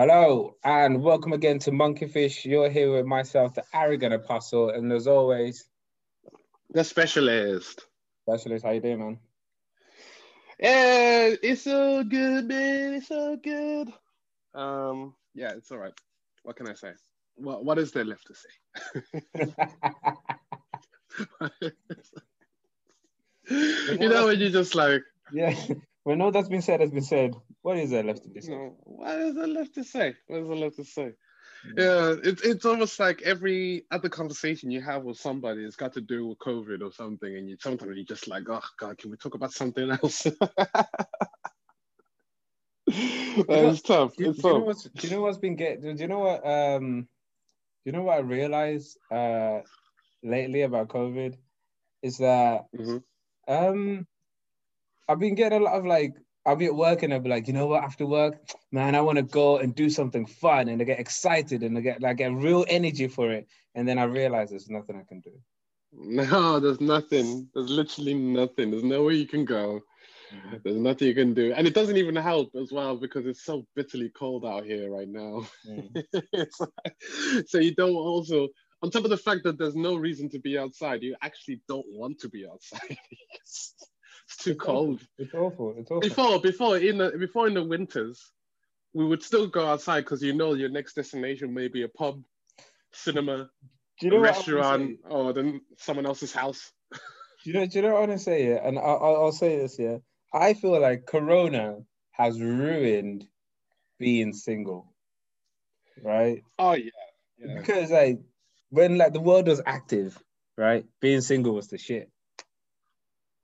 Hello and welcome again to Monkeyfish. You're here with myself, the arrogant apostle, and as always, the specialist. Specialist, how you doing, man? Yeah, it's so good, man. It's so good. Um, yeah, it's all right. What can I say? What What is there left to say? you know when you just like yeah. When all that's been said has been said, what is there left to be said? What is there left to say? What is there left to say? Yeah, it's it's almost like every other conversation you have with somebody has got to do with COVID or something, and you sometimes you're just like, oh God, can we talk about something else? it's tough. Do, it's do, tough. You know what's, do you know what's been get? Do you know what? Um, do you know what I realized uh lately about COVID is that mm-hmm. um I've been getting a lot of like I'll be at work and I'll be like, you know what, after work, man, I want to go and do something fun and I get excited and I get like get real energy for it. And then I realize there's nothing I can do. No, there's nothing. There's literally nothing. There's nowhere you can go. Mm-hmm. There's nothing you can do. And it doesn't even help as well because it's so bitterly cold out here right now. Mm. like, so you don't also on top of the fact that there's no reason to be outside, you actually don't want to be outside. It's too it's cold. Awful. It's awful. It's awful. Before, before in the before in the winters, we would still go outside because you know your next destination may be a pub, cinema, you know a restaurant, or then someone else's house. do you know? Do you know what I want to say? Yeah, and I'll, I'll say this. Yeah, I feel like Corona has ruined being single. Right. Oh yeah. yeah. Because like when like the world was active, right? Being single was the shit.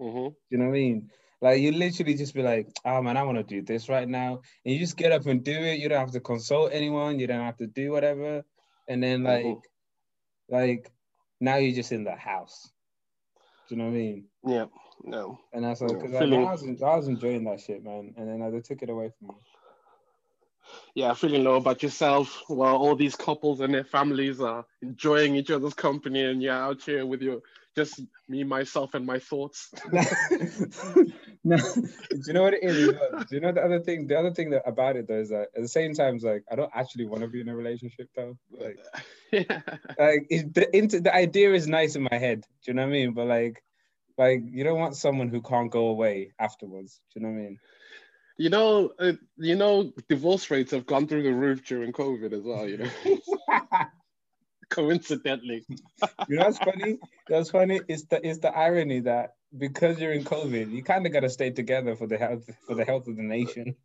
Mm-hmm. You know what I mean? Like you literally just be like, oh man, I want to do this right now. And you just get up and do it. You don't have to consult anyone, you don't have to do whatever. And then mm-hmm. like mm-hmm. like now you're just in the house. Do you know what I mean? Yeah, no. And that's like, like, I, was, I was enjoying that shit, man. And then like, they took it away from me. Yeah, feeling low about yourself while all these couples and their families are enjoying each other's company and you're out here with your just me, myself, and my thoughts. no, do you know what it is? Do you know the other thing? The other thing that about it though is that at the same time, it's like I don't actually want to be in a relationship though. Like, yeah. like the into the idea is nice in my head. Do you know what I mean? But like, like you don't want someone who can't go away afterwards. Do you know what I mean? You know, uh, you know, divorce rates have gone through the roof during COVID as well. You know. coincidentally. you know what's funny? That's funny. It's the it's the irony that because you're in COVID, you kind of got to stay together for the health for the health of the nation.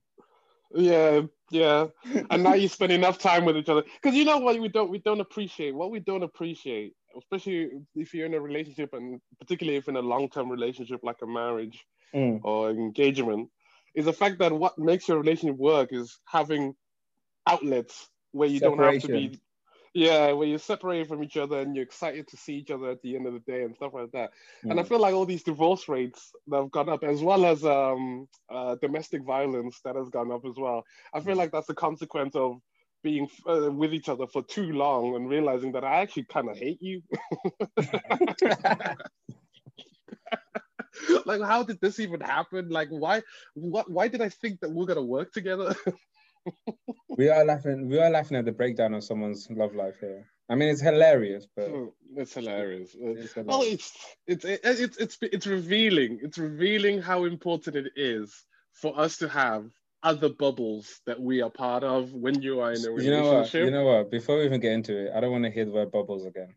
Yeah, yeah. And now you spend enough time with each other because you know what we don't we don't appreciate what we don't appreciate, especially if you're in a relationship and particularly if in a long term relationship like a marriage mm. or engagement, is the fact that what makes your relationship work is having outlets where you Separation. don't have to be yeah, where you're separated from each other and you're excited to see each other at the end of the day and stuff like that. Mm. And I mm. feel like all these divorce rates that have gone up, as well as um, uh, domestic violence that has gone up as well. I feel like that's a consequence of being uh, with each other for too long and realizing that I actually kind of hate you. like, how did this even happen? Like, why? What? Why did I think that we're gonna work together? we are laughing. We are laughing at the breakdown of someone's love life here. I mean, it's hilarious, but oh, it's hilarious. It's hilarious. Well, it's it's it's it's it's revealing. It's revealing how important it is for us to have other bubbles that we are part of when you are in a relationship. You know what? You know what? Before we even get into it, I don't want to hear the word bubbles again.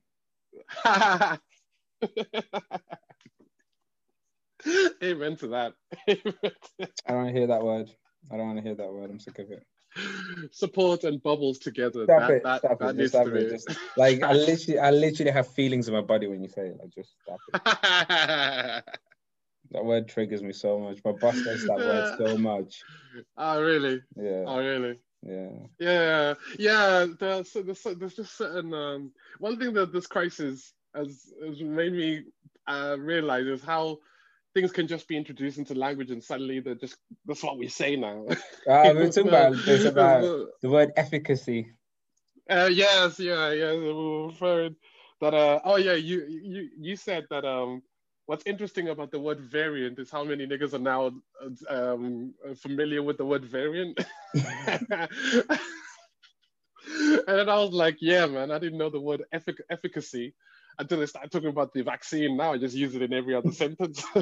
Amen to that. I don't hear that word. I don't want to hear that word. I'm sick of it. Support and bubbles together. Stop that, it. That, stop that it. Stop to it. Just, like I literally, I literally have feelings in my body when you say it. Like just stop it. that word triggers me so much. My boss says that word so much. Oh really? Yeah. Oh really? Yeah. Yeah. Yeah. There's, there's, there's just certain um, one thing that this crisis has, has made me uh, realize is how things can just be introduced into language and suddenly they're just that's what we say now. uh, we're talking about this about the word efficacy. Uh, yes, yeah, yeah. We referring that. Uh, oh yeah, you you you said that. Um, what's interesting about the word variant is how many niggas are now um, familiar with the word variant. and then I was like, yeah, man, I didn't know the word effic- efficacy until they started talking about the vaccine. Now I just use it in every other sentence.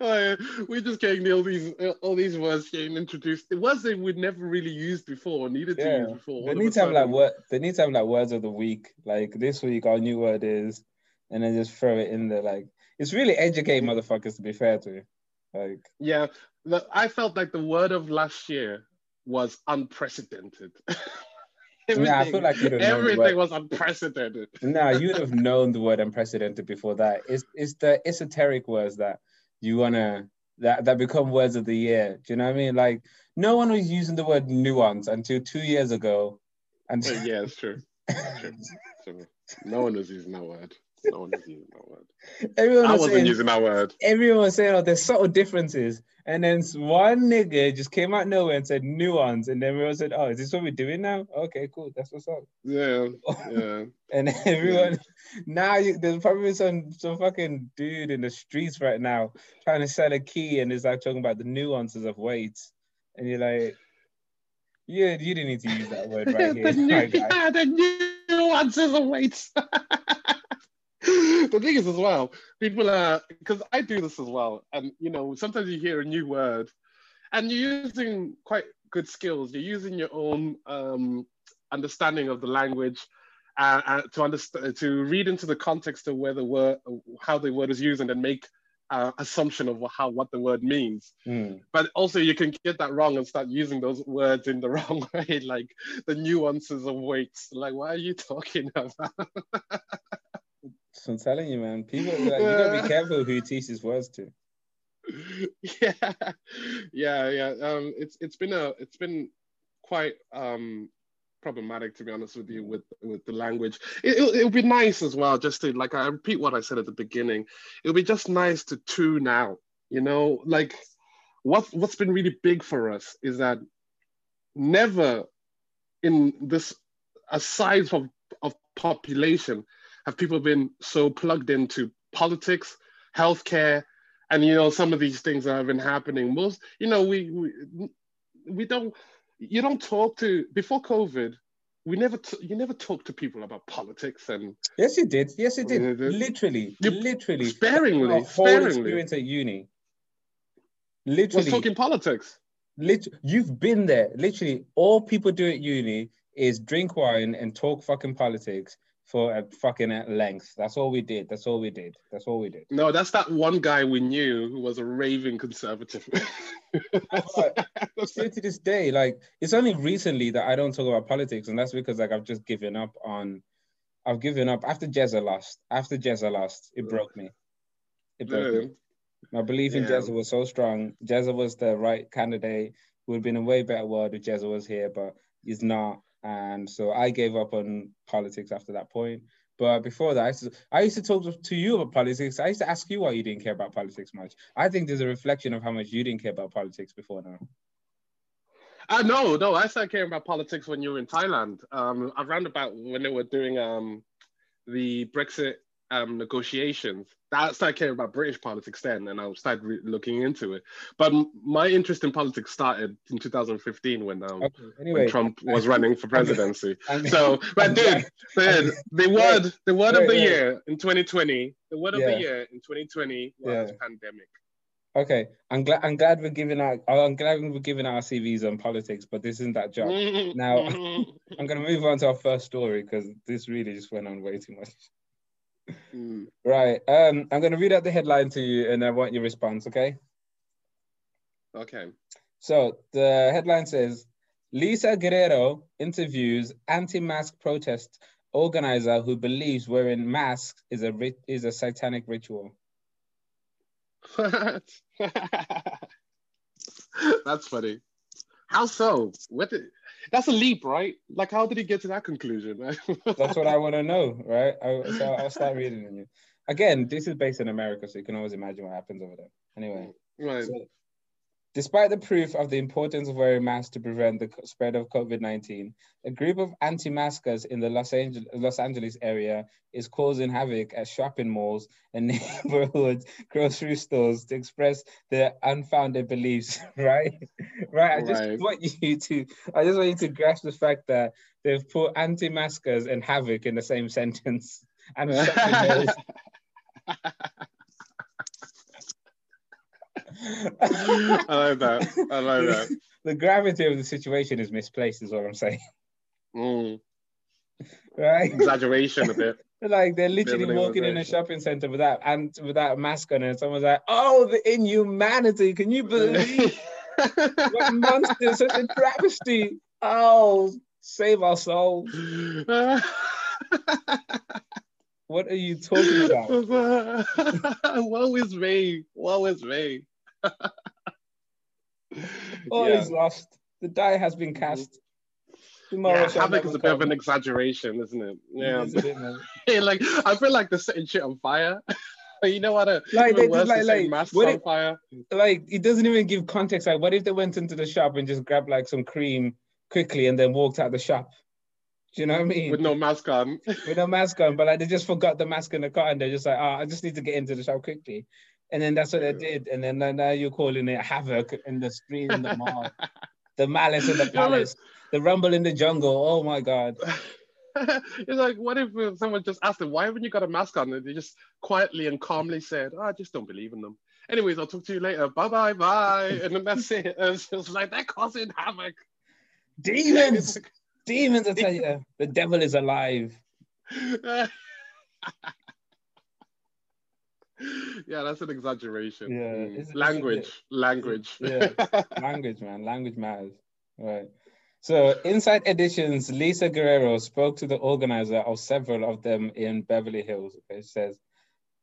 uh, we just getting all these all these words getting introduced. It was they we'd never really used before, or needed yeah. to use before. They need to have like word. They need to have like words of the week. Like this week, our new word is, and then just throw it in there. Like it's really educate motherfuckers. To be fair to you, like yeah, the, I felt like the word of last year was unprecedented. yeah, I feel like you'd have everything was unprecedented. no, you'd have known the word unprecedented before that. It's it's the esoteric words that you wanna that that become words of the year. Do you know what I mean? Like no one was using the word nuance until two years ago. And yeah, it's true. true. true. No one was using that word. No one was using that word. Everyone I wasn't saying, using that word. Everyone was saying, "Oh, there's subtle differences." And then one nigga just came out nowhere and said nuance, and then we all said, "Oh, is this what we're doing now? Okay, cool. That's what's up." Yeah, yeah. and everyone yeah. now you, there's probably some some fucking dude in the streets right now trying to sell a key, and is like talking about the nuances of weights, and you're like, "Yeah, you didn't need to use that word right here." the, new, yeah, the nuances of weights. the thing is as well, people are because I do this as well, and you know sometimes you hear a new word, and you're using quite good skills. You're using your own um, understanding of the language uh, uh, to understand to read into the context of where the word, how the word is used, and then make uh, assumption of how what the word means. Mm. But also you can get that wrong and start using those words in the wrong way, like the nuances of weights. Like, what are you talking about? So I'm telling you, man, people like, you gotta be careful who you teach these words to. Yeah, yeah, yeah. Um, it's it's been a it's been quite um problematic to be honest with you with with the language. It, it, would be nice as well just to like I repeat what I said at the beginning. It would be just nice to tune out. You know, like what what's been really big for us is that never in this a size of of population have people been so plugged into politics, healthcare, and you know some of these things that have been happening. Most, you know, we we, we don't you don't talk to before COVID. We never t- you never talk to people about politics and yes, you did. Yes, you did. Literally, you, literally, sparingly, whole sparingly. experience at uni. Literally, was talking politics. Literally, you've been there. Literally, all people do at uni is drink wine and talk fucking politics for a fucking at length. That's all we did. That's all we did. That's all we did. No, that's that one guy we knew who was a raving conservative. Still to this day, like it's only recently that I don't talk about politics, and that's because like I've just given up on. I've given up after Jezza lost. After Jezza lost, it broke me. It broke yeah. me. My belief in yeah. Jezza was so strong. Jezza was the right candidate. Would have been a way better world if Jezza was here, but he's not. And so I gave up on politics after that point. But before that, I used, to, I used to talk to you about politics. I used to ask you why you didn't care about politics much. I think there's a reflection of how much you didn't care about politics before now. Uh, no, no, I started caring about politics when you were in Thailand. Um, around about when they were doing um, the Brexit um, negotiations. I started caring about British politics then, and I started re- looking into it. But my interest in politics started in 2015 when, um, okay. anyway, when Trump was running for presidency. so, but dude, dude, the word, the word of the year in 2020, the word of the year in 2020 was pandemic. Okay, I'm glad. I'm glad we're giving out. I'm glad we're giving our CVs on politics, but this isn't that job. now, I'm gonna move on to our first story because this really just went on way too much. Mm. Right. Um, I'm going to read out the headline to you and I want your response, okay? Okay. So the headline says Lisa Guerrero interviews anti mask protest organizer who believes wearing masks is a, ri- is a satanic ritual. That's funny. How so? What? Did, that's a leap, right? Like, how did he get to that conclusion? that's what I want to know, right? I, so I'll start reading you. Again, this is based in America, so you can always imagine what happens over there. Anyway, right. So, Despite the proof of the importance of wearing masks to prevent the spread of COVID 19, a group of anti maskers in the Los Angeles, Los Angeles area is causing havoc at shopping malls and neighborhood grocery stores to express their unfounded beliefs, right? right. I just right. want you to, I just want you to grasp the fact that they've put anti maskers and havoc in the same sentence. And shopping malls. I like that. I like that. The gravity of the situation is misplaced, is what I'm saying. Mm. Right? Exaggeration a bit. like they're literally walking in a shopping center without and without a mask on, and someone's like, "Oh, the inhumanity! Can you believe what monster? Such a travesty! Oh, save our souls!" what are you talking about? Woe is me! Woe is me! All yeah. is lost. The die has been mm-hmm. cast. Tomorrow yeah, havoc is a bit of an exaggeration, isn't it? Yeah. yeah like I feel like they're setting shit on fire. you know what? A, like they just like like what on fire. Like it doesn't even give context. Like, what if they went into the shop and just grabbed like some cream quickly and then walked out the shop? Do you know what I mean? With no mask on. With no mask on, but like they just forgot the mask in the car and they're just like, oh, I just need to get into the shop quickly. And then that's what they did. And then now you're calling it havoc in the street in the mall. the malice in the palace, the rumble in the jungle. Oh my God. it's like, what if uh, someone just asked them, why haven't you got a mask on? And they just quietly and calmly said, oh, I just don't believe in them. Anyways, I'll talk to you later. Bye bye bye. And then that's it. And it's just like, they're causing havoc. Demons! Demons, I tell you. The devil is alive. yeah, that's an exaggeration. Yeah, mm. it's, language, it's, language. Yeah, language, man. Language matters. Right. So, Inside Editions, Lisa Guerrero spoke to the organizer of several of them in Beverly Hills. Okay, she says,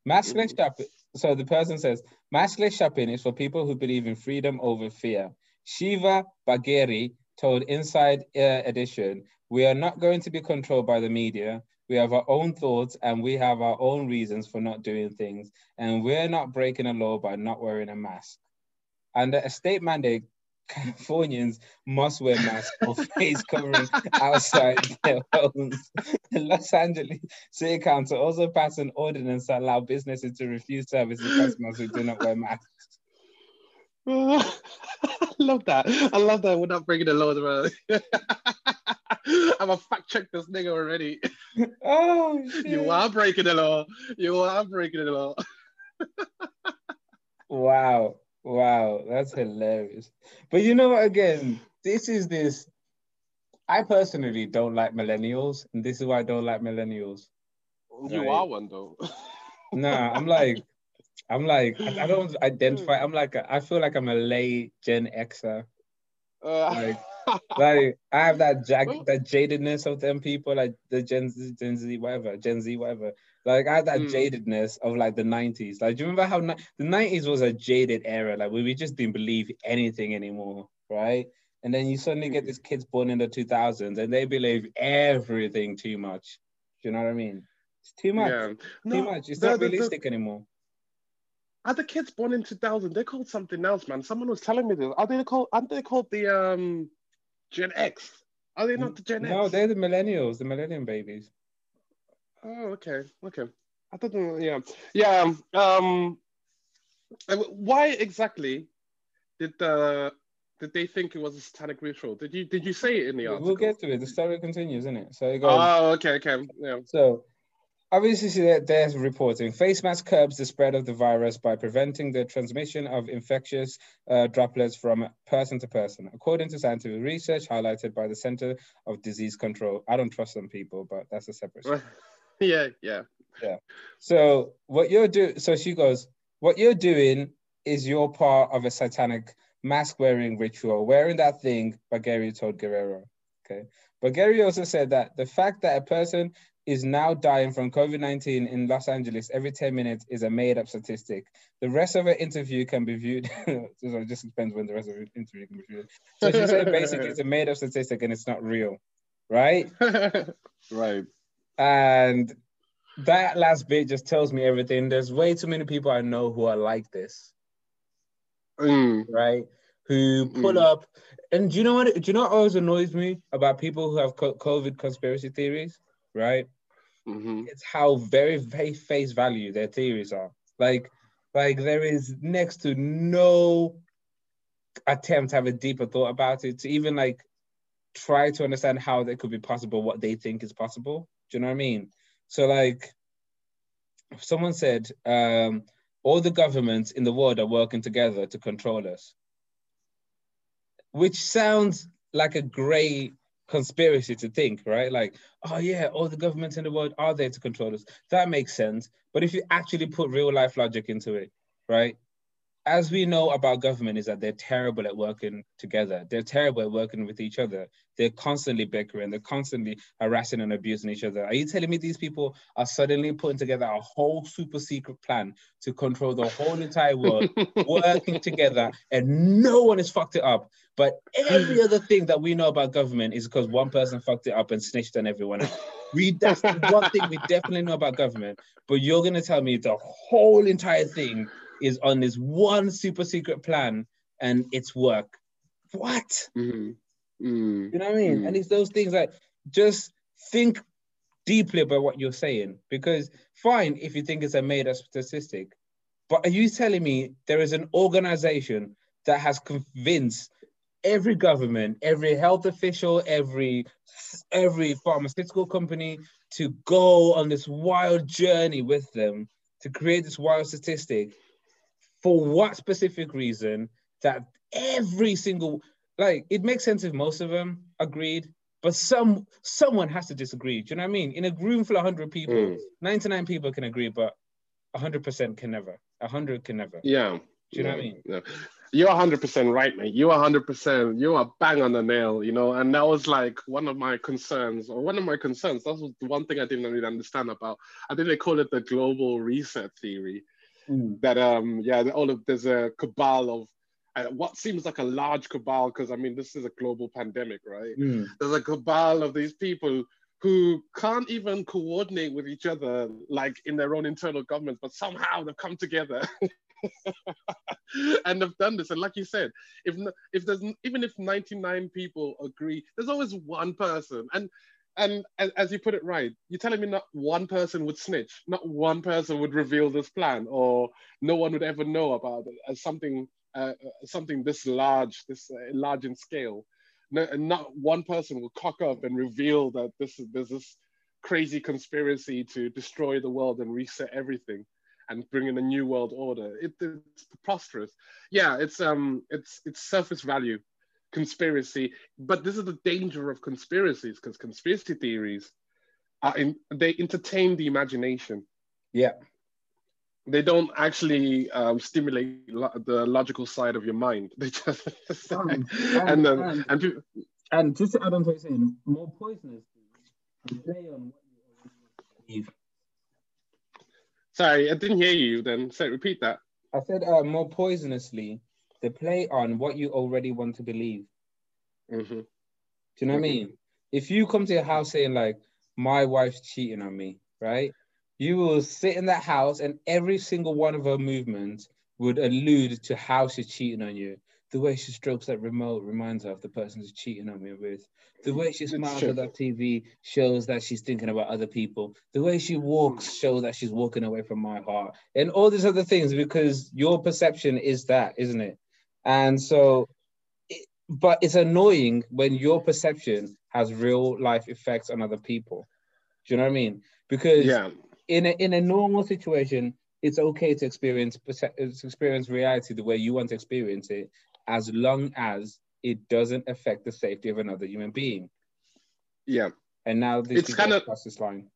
mm-hmm. shopping. So the person says, maskless shopping is for people who believe in freedom over fear. Shiva Bagheri told Inside uh, Edition, we are not going to be controlled by the media. We have our own thoughts and we have our own reasons for not doing things. And we're not breaking a law by not wearing a mask. Under a state mandate, Californians must wear masks or face covering outside their homes. The Los Angeles City Council also passed an ordinance that allow businesses to refuse service to customers who do not wear masks. I love that. I love that. We're not breaking the law, bro. I'm a fact check this nigga already. Oh, shit. you are breaking the law. You are breaking the law. wow, wow, that's hilarious. But you know what? Again, this is this. I personally don't like millennials, and this is why I don't like millennials. You right? are one though. nah, I'm like, I'm like, I, I don't identify. I'm like, a, I feel like I'm a late Gen Xer. Uh, like, like I have that jack that jadedness of them people, like the Gen Z, Gen Z, whatever, Gen Z, whatever. Like I have that mm. jadedness of like the '90s. Like, do you remember how the '90s was a jaded era? Like we, we just didn't believe anything anymore, right? And then you suddenly get these kids born in the 2000s, and they believe everything too much. Do you know what I mean? It's too much. Yeah. No, too much. It's the, not realistic the, the, anymore. Are the kids born in 2000? They're called something else, man. Someone was telling me this. Are they called? Aren't they called the um Gen X. Are they not the Gen no, X? No, they're the millennials, the millennium babies. Oh, okay, okay. I thought, yeah, yeah. Um, why exactly did the did they think it was a satanic ritual? Did you did you say it in the article? We'll get to it. The story continues, isn't it? So it goes. Oh, okay, okay, yeah. So Obviously, they're reporting face mask curbs the spread of the virus by preventing the transmission of infectious uh, droplets from person to person, according to scientific research highlighted by the Center of Disease Control. I don't trust some people, but that's a separate. yeah, yeah, yeah. So what you're doing? So she goes, "What you're doing is you're part of a satanic mask wearing ritual. Wearing that thing," Bagheri told Guerrero. Okay. Bagheri also said that the fact that a person is now dying from COVID 19 in Los Angeles every 10 minutes is a made up statistic. The rest of her interview can be viewed. so it just depends when the rest of the interview can be viewed. So she said basically it's a made up statistic and it's not real, right? right. And that last bit just tells me everything. There's way too many people I know who are like this. Mm. Right? who pull mm. up. And do you know what? Do you know what always annoys me about people who have COVID conspiracy theories? Right? Mm-hmm. It's how very, very face value their theories are. Like, like there is next to no attempt to have a deeper thought about it to even like try to understand how that could be possible, what they think is possible. Do you know what I mean? So like, someone said, um, all the governments in the world are working together to control us, which sounds like a great conspiracy to think, right? Like, oh yeah, all the governments in the world are there to control us. That makes sense. But if you actually put real life logic into it, right? as we know about government is that they're terrible at working together. They're terrible at working with each other. They're constantly bickering. They're constantly harassing and abusing each other. Are you telling me these people are suddenly putting together a whole super secret plan to control the whole entire world, working together, and no one has fucked it up? But every other thing that we know about government is because one person fucked it up and snitched on everyone else. We that's the one thing we definitely know about government. But you're gonna tell me the whole entire thing is on this one super secret plan and it's work. What? Mm-hmm. Mm-hmm. You know what I mean? Mm-hmm. And it's those things like just think deeply about what you're saying. Because fine if you think it's a made up statistic, but are you telling me there is an organization that has convinced every government, every health official, every every pharmaceutical company to go on this wild journey with them to create this wild statistic for what specific reason that every single like it makes sense if most of them agreed but some someone has to disagree. Do you know what i mean? In a room full of 100 people mm. 99 people can agree but 100% can never. 100 can never. Yeah. Do you know what i mean. You're 100% right mate you're 100% you are bang on the nail you know and that was like one of my concerns or one of my concerns that was the one thing i didn't really understand about i think they call it the global reset theory mm. that um yeah all of there's a cabal of uh, what seems like a large cabal because I mean this is a global pandemic, right? Mm. There's a cabal of these people who can't even coordinate with each other like in their own internal governments, but somehow they've come together. and they've done this. And like you said, if if there's even if 99 people agree, there's always one person. And and as you put it right, you're telling me not one person would snitch, not one person would reveal this plan, or no one would ever know about it as something uh, uh something this large, this uh, large in scale. No, not one person will cock up and reveal that this is there's this crazy conspiracy to destroy the world and reset everything and bring in a new world order. It, it's preposterous. Yeah, it's um, it's it's surface value conspiracy. But this is the danger of conspiracies because conspiracy theories are in, they entertain the imagination. Yeah. They don't actually um, stimulate lo- the logical side of your mind. They just um, and, and, then and, and, people, and just to add on to what you're saying, more poisonous. Play on what you believe. Sorry, I didn't hear you. Then say repeat that. I said uh, more poisonously the play on what you already want to believe. Mm-hmm. Do you know mm-hmm. what I mm-hmm. mean? If you come to your house saying like, my wife's cheating on me, right? You will sit in that house and every single one of her movements would allude to how she's cheating on you. The way she strokes that remote reminds her of the person who's cheating on me with. The way she smiles at that TV shows that she's thinking about other people. The way she walks mm. shows that she's walking away from my heart. And all these other things because your perception is that, isn't it? And so, it, but it's annoying when your perception has real life effects on other people. Do you know what I mean? Because yeah. in a, in a normal situation, it's okay to experience to experience reality the way you want to experience it, as long as it doesn't affect the safety of another human being. Yeah. And now this it's kind of this line.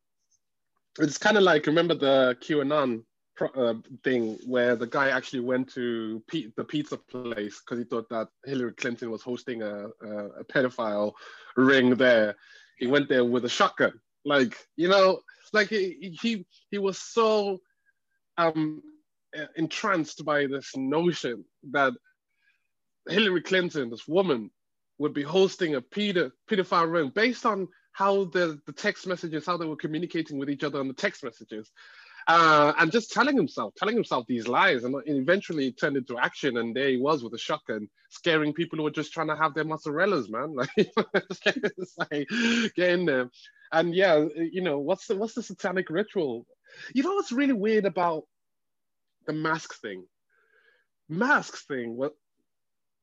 It's kind of like remember the QAnon uh, thing where the guy actually went to P- the pizza place because he thought that Hillary Clinton was hosting a, a, a, pedophile ring there. He went there with a shotgun, like you know, like he he, he was so um, entranced by this notion that Hillary Clinton, this woman, would be hosting a pedo- pedophile ring based on how the, the text messages, how they were communicating with each other on the text messages uh, and just telling himself, telling himself these lies, and eventually it turned into action. And there he was with a shotgun, scaring people who were just trying to have their mozzarellas, man. Like, like get in there. And yeah, you know, what's the what's the satanic ritual? You know what's really weird about the mask thing? Masks thing. Well,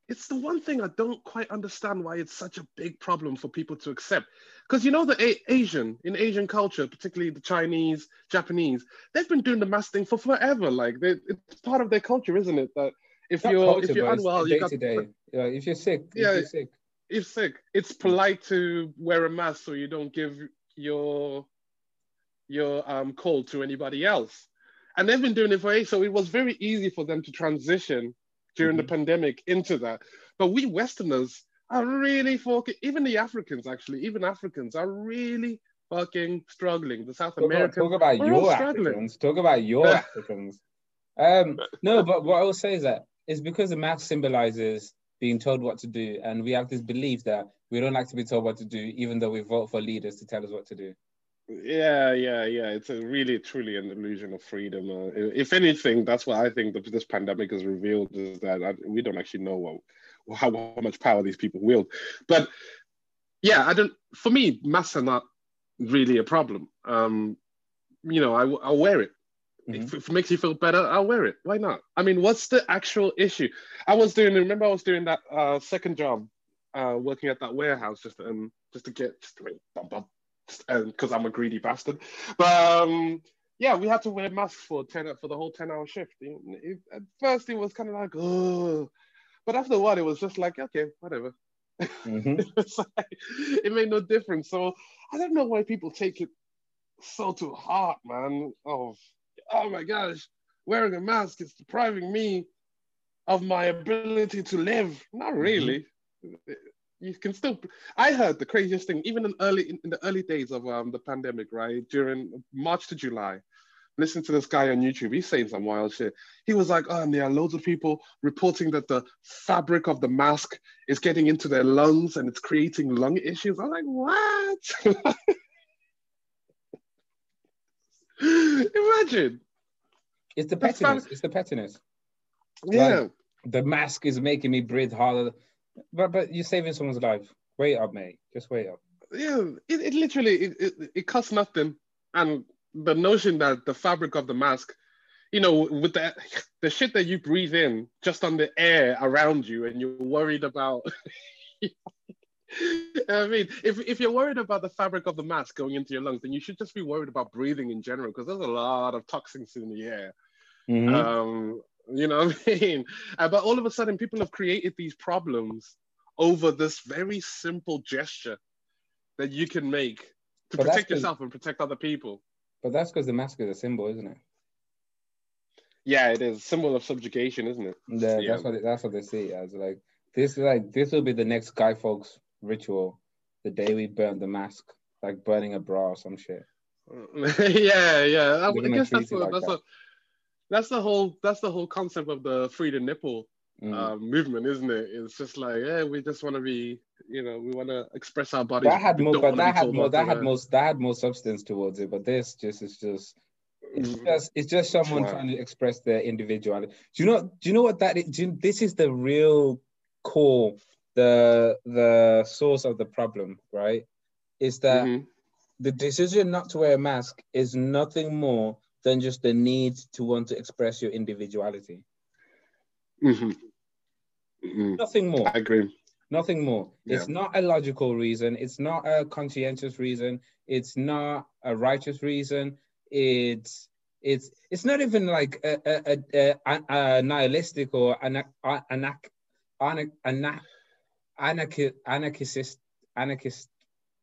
it's the one thing I don't quite understand why it's such a big problem for people to accept. Because you know the a- Asian in Asian culture, particularly the Chinese, Japanese, they've been doing the mask thing for forever. Like they, it's part of their culture, isn't it? That if you're culture, if you're unwell, you got to day. Yeah, if you're sick, yeah, if you're sick. If sick, it's polite to wear a mask so you don't give your your um cold to anybody else. And they've been doing it for ages, so it was very easy for them to transition during mm-hmm. the pandemic into that. But we Westerners are really fucking, even the Africans actually, even Africans are really fucking struggling. The South Americans. Talk about, talk about your Africans. Talk about your Africans. Um, no, but what I will say is that it's because the mask symbolizes being told what to do, and we have this belief that we don't like to be told what to do, even though we vote for leaders to tell us what to do. Yeah, yeah, yeah. It's a really, truly an illusion of freedom. Uh, if anything, that's what I think that this pandemic has revealed is that I, we don't actually know what, how, how much power these people wield. But yeah, I don't. For me, masks are not really a problem. Um, you know, I, I'll wear it. Mm-hmm. If, it makes you feel better, I'll wear it. Why not? I mean, what's the actual issue? I was doing. Remember, I was doing that uh, second job, uh, working at that warehouse just um, just to get just to bump, bump, because I'm a greedy bastard. But um, yeah, we had to wear masks for ten for the whole ten hour shift. It, it, at first, it was kind of like oh, but after a while, it was just like okay, whatever. Mm-hmm. it, like, it made no difference. So I don't know why people take it so to heart, man. Of oh my gosh, wearing a mask is depriving me of my ability to live. Not mm-hmm. really. Mm-hmm you can still. I heard the craziest thing, even in early in, in the early days of um, the pandemic, right during March to July. Listen to this guy on YouTube. He's saying some wild shit. He was like, "Oh, and there are loads of people reporting that the fabric of the mask is getting into their lungs and it's creating lung issues." I'm like, "What?" Imagine. It's the pettiness. It's the pettiness. Yeah. Like, the mask is making me breathe harder. But but you're saving someone's life. Wait up, mate. Just wait up. Yeah, it, it literally it, it, it costs nothing, and the notion that the fabric of the mask, you know, with the the shit that you breathe in just on the air around you, and you're worried about. I mean, if, if you're worried about the fabric of the mask going into your lungs, then you should just be worried about breathing in general because there's a lot of toxins in the air. Mm-hmm. Um, you know what I mean? Uh, but all of a sudden, people have created these problems over this very simple gesture that you can make to but protect yourself and protect other people. But that's because the mask is a symbol, isn't it? Yeah, it is a symbol of subjugation, isn't it? Yeah, yeah. that's what it, that's what they see as. Like this, like this will be the next Guy Fawkes ritual, the day we burn the mask, like burning a bra or some shit. yeah, yeah. I, I guess that's, what, like that's that. what that's the whole that's the whole concept of the free the nipple mm. uh, movement, isn't it? It's just like, yeah, we just want to be, you know, we want to express our bodies. That had more, but that had more, that had most, that had more substance towards it. But this just is just, it's mm. just, it's just someone trying to express their individuality. Do you know? Do you know what that is? You, this is the real core, the the source of the problem, right? Is that mm-hmm. the decision not to wear a mask is nothing more than just the need to want to express your individuality. Mm-hmm. Mm-hmm. Nothing more. I agree. Nothing more. Yeah. It's not a logical reason. It's not a conscientious reason. It's not a righteous reason. It's it's it's not even like a, a, a, a, a nihilistic or an an, an, an, anarchist anarchist anarchist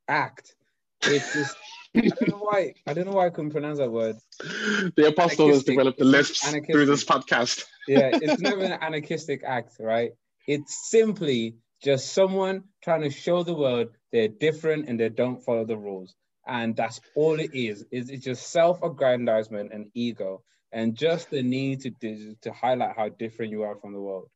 act. It's just I don't know why. I don't know why I couldn't pronounce that word. The apostle has developed the lips through this podcast. yeah, it's never an anarchistic act, right? It's simply just someone trying to show the world they're different and they don't follow the rules. And that's all it is. Is it's just self-aggrandizement and ego, and just the need to to highlight how different you are from the world.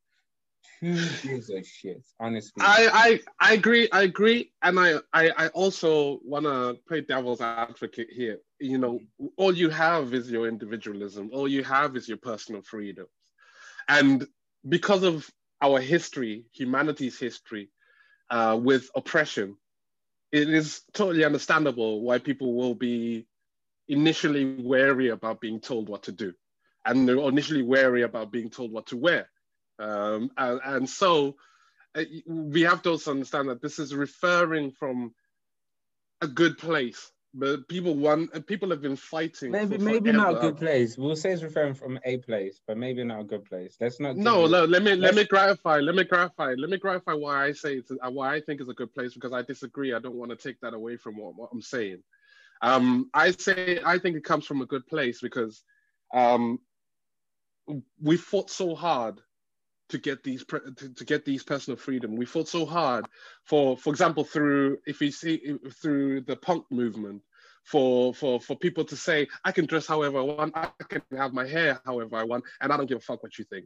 Who gives a shit? Honestly, I, I I agree. I agree, and I I, I also want to play devil's advocate here. you know, all you have is your individualism. All you have is your personal freedoms. And because of our history, humanity's history, uh, with oppression, it is totally understandable why people will be initially wary about being told what to do and they're initially wary about being told what to wear. Um, and, and, so uh, we have to also understand that this is referring from a good place. But people want people have been fighting. Maybe maybe not a good place. We'll say it's referring from a place, but maybe not a good place. Let's not. No, no. Let me Let's... let me clarify. Let me clarify. Let me clarify why I say it's uh, why I think it's a good place because I disagree. I don't want to take that away from what, what I'm saying. Um, I say I think it comes from a good place because um, we fought so hard to get these to, to, get these personal freedom. We fought so hard for, for example, through if you see through the punk movement, for for for people to say I can dress however I want, I can have my hair however I want, and I don't give a fuck what you think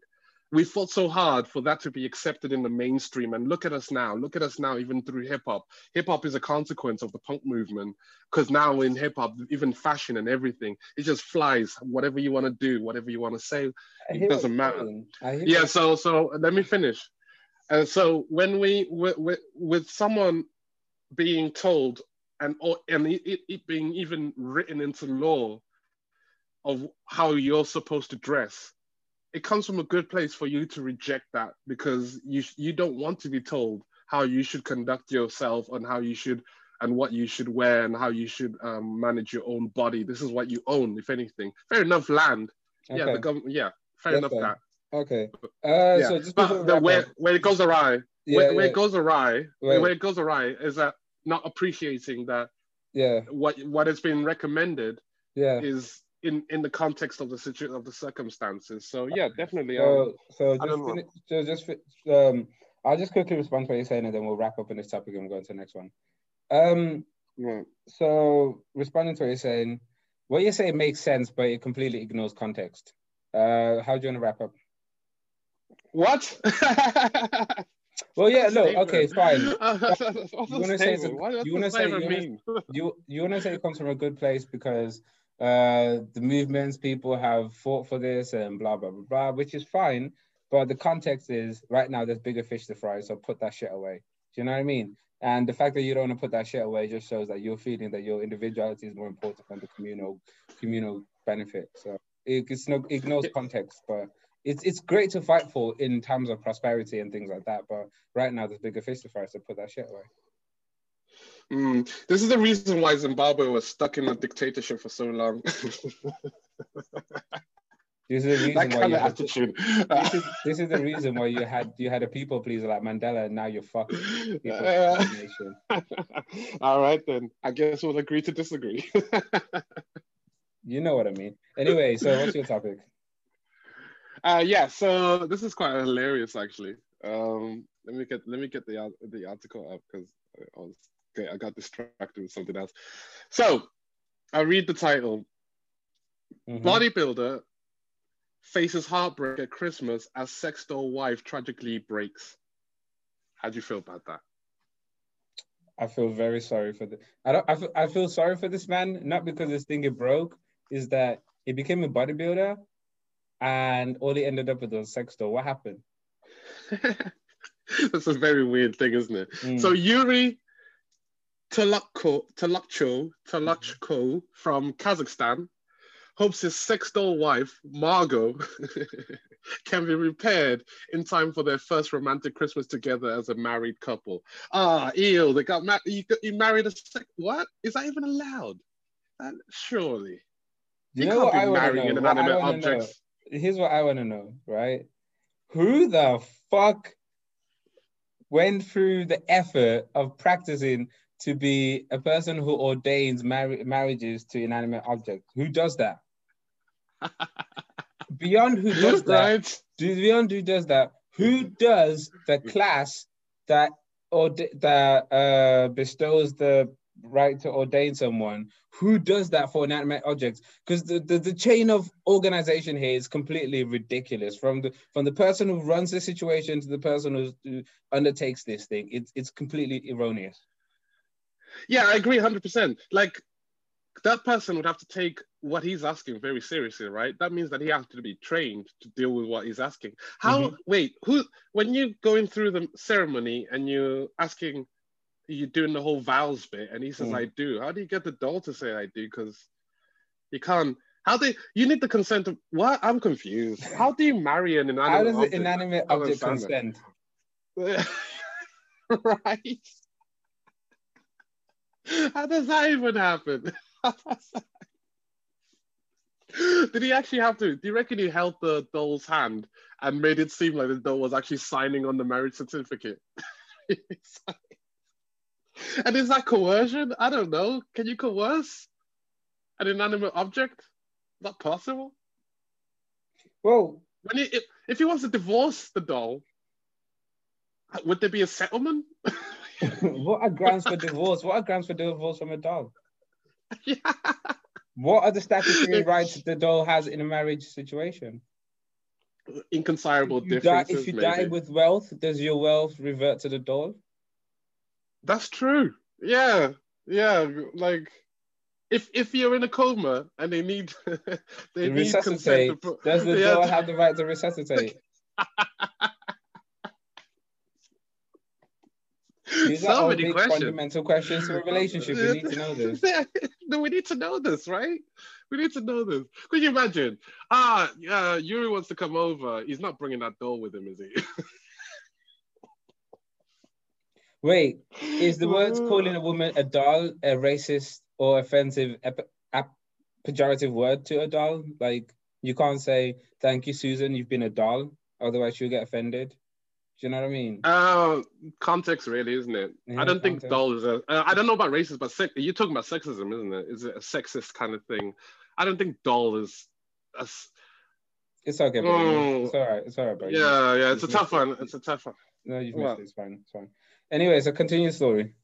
we fought so hard for that to be accepted in the mainstream. And look at us now. Look at us now, even through hip hop. Hip hop is a consequence of the punk movement because now in hip hop, even fashion and everything, it just flies. Whatever you want to do, whatever you want to say, it doesn't matter. Yeah. So so let me finish. And so when we with, with, with someone being told and or, and it, it being even written into law of how you're supposed to dress it comes from a good place for you to reject that because you you don't want to be told how you should conduct yourself and how you should and what you should wear and how you should um, manage your own body. This is what you own, if anything. Fair enough, land. Okay. Yeah, the government. Yeah, fair enough that. Okay. Uh, yeah. So just but the, where where it goes awry, yeah, where, yeah. where, it goes awry, right. where it goes awry is that not appreciating that. Yeah. What what has been recommended. Yeah. Is in in the context of the situation of the circumstances. So yeah, definitely. Um, so, so just, finish, so just um, I'll just quickly respond to what you're saying, and then we'll wrap up on this topic and we'll go into the next one. Um, yeah. So responding to what you're saying, what you're saying makes sense, but it completely ignores context. Uh, how do you want to wrap up? What? well, yeah, no, okay, fine. you want to say, you want to say, you, you want to say it comes from a good place because uh, the movements people have fought for this and blah blah blah blah, which is fine. But the context is right now there's bigger fish to fry, so put that shit away. Do you know what I mean? And the fact that you don't want to put that shit away just shows that you're feeling that your individuality is more important than the communal communal benefit. So it, it's no ignores context, but it's it's great to fight for in terms of prosperity and things like that. But right now there's bigger fish to fry, so put that shit away. Mm, this is the reason why Zimbabwe was stuck in a dictatorship for so long. this is the reason that why you had, attitude. This is, this is, the reason why you had you had a people pleaser like Mandela, and now you're fucked. Uh, all right then. I guess we'll agree to disagree. you know what I mean. Anyway, so what's your topic? Uh, yeah, so this is quite hilarious actually. Um, let me get let me get the the article up because I was Okay, I got distracted with something else. So I read the title. Mm-hmm. Bodybuilder faces heartbreak at Christmas as sex doll wife tragically breaks. How do you feel about that? I feel very sorry for the. I don't. I feel, I feel sorry for this man, not because this thing it broke. Is that he became a bodybuilder, and all he ended up with was sex doll. What happened? That's a very weird thing, isn't it? Mm. So Yuri Tulakko, Tulakcho, Tulachko from Kazakhstan hopes his sex doll wife, Margot, can be repaired in time for their first romantic Christmas together as a married couple. Ah, ew, they got married. You, you married a sex. What? Is that even allowed? Surely. You, you know I want to know? Inanimate objects. Know. Here's what I want to know, right? Who the fuck went through the effort of practicing to be a person who ordains mar- marriages to inanimate objects. Who does that? beyond who does that, right. beyond who does that, who does the class that or that uh, bestows the right to ordain someone? Who does that for inanimate objects? Because the, the, the chain of organization here is completely ridiculous. From the from the person who runs the situation to the person who, who undertakes this thing, it's it's completely erroneous. Yeah, I agree 100%. Like, that person would have to take what he's asking very seriously, right? That means that he has to be trained to deal with what he's asking. How? Mm-hmm. Wait, who? When you're going through the ceremony and you're asking, you're doing the whole vows bit, and he says, mm. "I do." How do you get the doll to say "I do"? Because you can't. How do you need the consent of what? I'm confused. How do you marry an inanimate? How does object? an inanimate object consent? right. How does that even happen? Did he actually have to? Do you reckon he held the doll's hand and made it seem like the doll was actually signing on the marriage certificate? and is that coercion? I don't know. Can you coerce an inanimate object? Is that possible? Well, when he, if, if he wants to divorce the doll, would there be a settlement? what are grounds for divorce? What are grounds for divorce from a dog? Yeah. What are the statutory rights the doll has in a marriage situation? Inconsiderable if differences. If you maybe. die with wealth, does your wealth revert to the doll? That's true. Yeah, yeah. Like, if if you're in a coma and they need they need resuscitate, to, does the yeah, doll have the right to resuscitate? These so are many questions. fundamental questions to a relationship. We need to know this. no, we need to know this, right? We need to know this. Could you imagine? Ah, uh, Yuri wants to come over. He's not bringing that doll with him, is he? Wait, is the words calling a woman a doll a racist or offensive, ep- ep- pejorative word to a doll? Like, you can't say, thank you, Susan, you've been a doll. Otherwise, she'll get offended. Do you know what I mean? Uh, context, really, isn't it? Yeah, I don't context. think doll is a. Uh, I don't know about racist, but sex, you're talking about sexism, isn't it? Is it a sexist kind of thing? I don't think doll is. A, it's okay, bro. Oh, it's all right. It's all right, bro. Yeah, yeah. It's a tough one. It's a tough one. No, you've missed it. It's fine. It's fine. Anyway, so continue the story.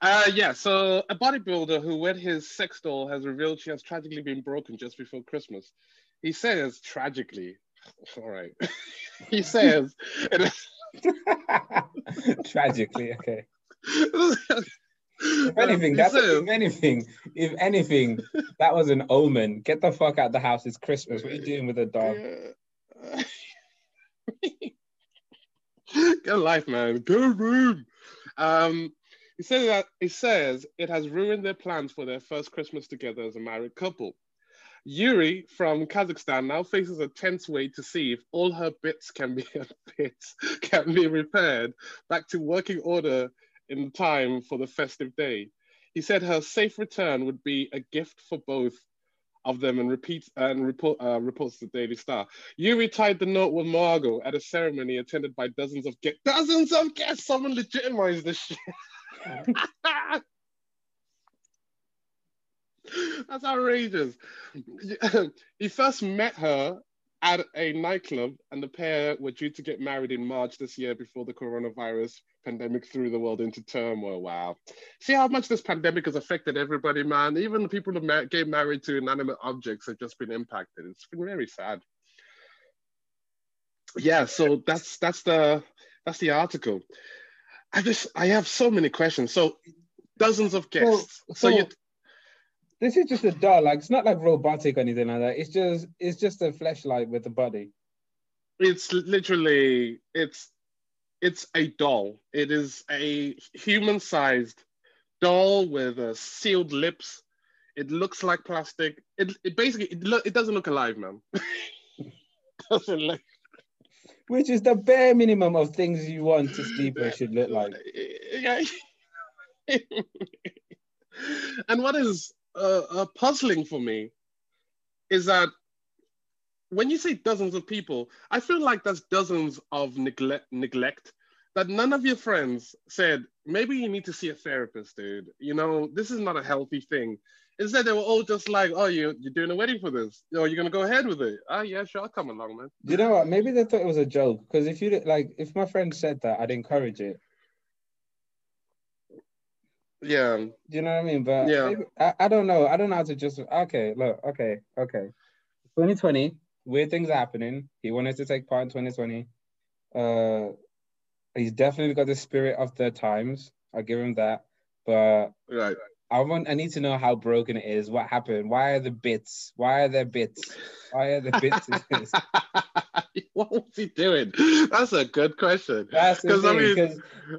Uh, yeah, so a bodybuilder who wed his sex doll has revealed she has tragically been broken just before Christmas. He says tragically. All right. he says. Tragically, okay. If anything, that's if anything, if anything, that was an omen. Get the fuck out of the house. It's Christmas. What are you doing with a dog? A life, man. Good room. Um, he says that he says it has ruined their plans for their first Christmas together as a married couple. Yuri from Kazakhstan now faces a tense wait to see if all her bits can be bits can be repaired back to working order in time for the festive day. He said her safe return would be a gift for both of them and repeats and report uh, reports the Daily Star. Yuri tied the knot with Margot at a ceremony attended by dozens of guests. Dozens of guests. Someone legitimized this shit. That's outrageous. he first met her at a nightclub, and the pair were due to get married in March this year before the coronavirus pandemic threw the world into turmoil. Wow. See how much this pandemic has affected everybody, man. Even the people who get married to inanimate objects have just been impacted. It's been very sad. Yeah, so that's that's the that's the article. I just I have so many questions. So dozens of guests. Well, so, so you this is just a doll. Like it's not like robotic or anything like that. It's just it's just a flashlight with a body. It's literally it's it's a doll. It is a human-sized doll with uh, sealed lips. It looks like plastic. It, it basically it, lo- it doesn't look alive, man. doesn't look. Which is the bare minimum of things you want to sleeper should look like. Yeah. and what is uh, puzzling for me is that when you say dozens of people, I feel like that's dozens of neglect, neglect that none of your friends said, maybe you need to see a therapist, dude. You know, this is not a healthy thing. Instead, they were all just like, oh, you, you're doing a wedding for this. Oh, you're going to go ahead with it. Oh, yeah, sure, I'll come along, man. You know what? Maybe they thought it was a joke. Because if you, like, if my friend said that, I'd encourage it. Yeah. Do you know what I mean? But yeah, I, I don't know. I don't know how to just okay, look, okay, okay. 2020, weird things are happening. He wanted to take part in 2020. Uh he's definitely got the spirit of the times. I give him that. But right. I want. I need to know how broken it is. What happened? Why are the bits? Why are there bits? Why are the bits? what was he doing? That's a good question. That's because I mean,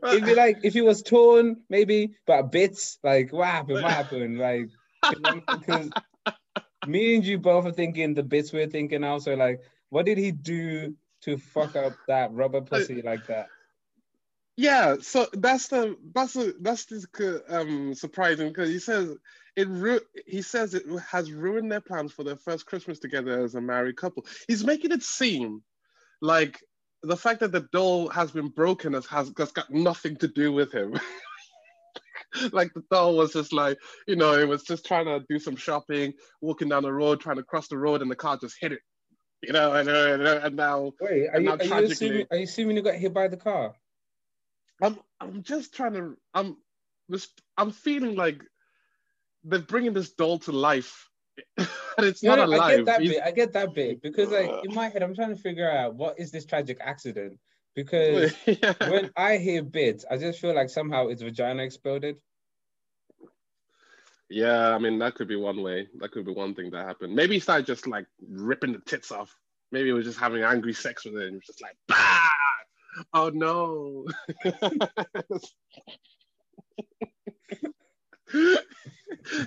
uh, it'd be like if he was torn, maybe, but bits. Like what happened? What happened? Like because me and you both are thinking the bits we're thinking also. Like, what did he do to fuck up that rubber pussy like that? Yeah, so that's the that's the that's the um surprising because he says it ru- he says it has ruined their plans for their first Christmas together as a married couple. He's making it seem like the fact that the doll has been broken has, has, has got nothing to do with him. like the doll was just like, you know, it was just trying to do some shopping, walking down the road, trying to cross the road, and the car just hit it. You know, and, and, and now. Wait, are, you, are, you assuming, are you assuming you got hit by the car? I'm I'm just trying to I'm this I'm feeling like they're bringing this doll to life. and it's not alive. I get that He's... bit. I get that bit because like in my head, I'm trying to figure out what is this tragic accident. Because yeah. when I hear bits, I just feel like somehow its vagina exploded. Yeah, I mean that could be one way. That could be one thing that happened. Maybe he started just like ripping the tits off. Maybe he was just having angry sex with it and was just like bah! Oh no.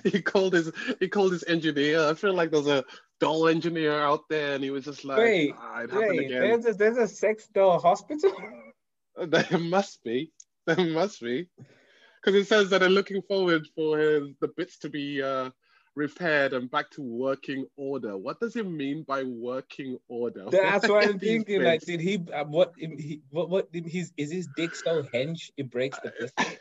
he called his he called his engineer. I feel like there's a doll engineer out there, and he was just like, "Wait, ah, wait there's a there's a sex doll hospital." there must be. There must be, because it says that they're looking forward for his, the bits to be uh, repaired and back to working order. What does it mean by working order? That's what I'm thinking. Like, did he? Uh, what? He, what? What? He's is his dick so hench it breaks the pussy?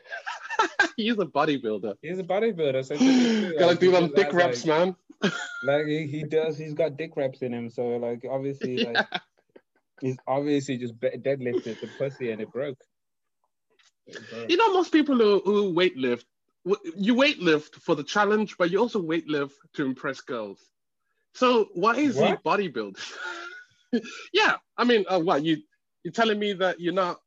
He's a bodybuilder. He's a bodybuilder. So gotta do them dick reps, like, man. like he, he, does. He's got dick reps in him. So like obviously, like he's obviously just deadlifted the pussy and it broke. You know, most people who, who weight lift you weightlift for the challenge, but you also weightlift to impress girls. So why is what? he bodybuilding? yeah, I mean, uh, what you you're telling me that you're not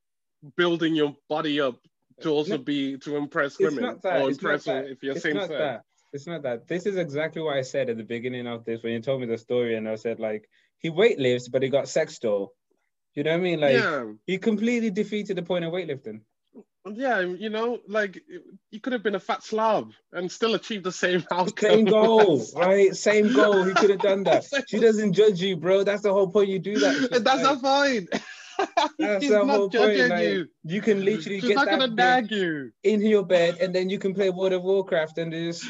building your body up to also no, be to impress women or impress if you're same sex. That. It's not that. This is exactly what I said at the beginning of this when you told me the story, and I said like he weightlifts, but he got sex doll. You know what I mean? Like yeah. he completely defeated the point of weightlifting. Yeah, you know, like you could have been a fat Slav and still achieved the same outcome. Same goal, right? Same goal. He could have done that. She doesn't judge you, bro. That's the whole point. You do that. Shit, That's not fine. That's He's the whole point. Like, you. you can literally She's get not gonna nag you in your bed, and then you can play World of Warcraft and just.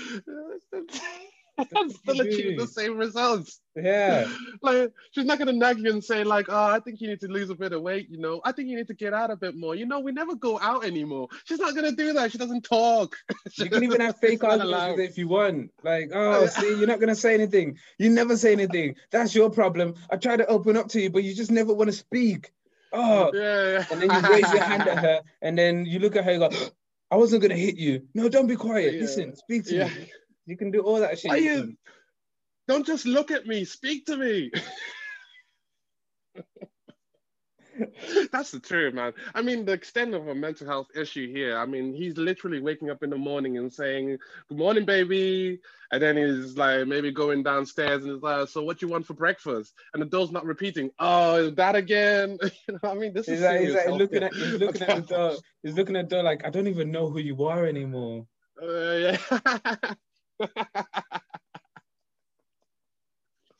still achieve the same results. Yeah. like she's not gonna nag you and say, like, oh, I think you need to lose a bit of weight, you know. I think you need to get out a bit more. You know, we never go out anymore. She's not gonna do that. She doesn't talk. you can even have fake arguments if you want. Like, oh, see, you're not gonna say anything. You never say anything. That's your problem. I try to open up to you, but you just never want to speak. Oh, yeah, yeah. And then you raise your hand at her, and then you look at her and go, I wasn't gonna hit you. No, don't be quiet. Yeah. Listen, speak to yeah. me. You can do all that shit. You, don't just look at me. Speak to me. That's the truth, man. I mean, the extent of a mental health issue here. I mean, he's literally waking up in the morning and saying, "Good morning, baby," and then he's like maybe going downstairs and he's like, "So what you want for breakfast?" And the door's not repeating. Oh, is that again? you know, I mean, this he's is like, he's like looking at he's looking at the door. He's looking at the door like, "I don't even know who you are anymore." Uh, yeah.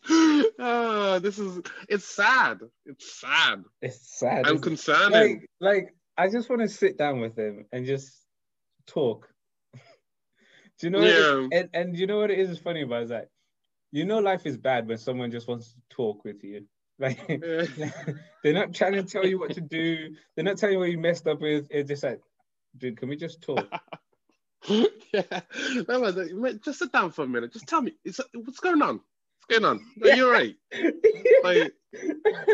Oh, this is it's sad. It's sad. It's sad. I'm concerned. Like, like I just want to sit down with him and just talk. Do you know? Yeah. and and you know what it is funny about is that? You know, life is bad when someone just wants to talk with you. Like yeah. they're not trying to tell you what to do. They're not telling you what you messed up with. It's just like, dude, can we just talk? yeah, just sit down for a minute. Just tell me, what's going on? What's going on? Are you alright? like,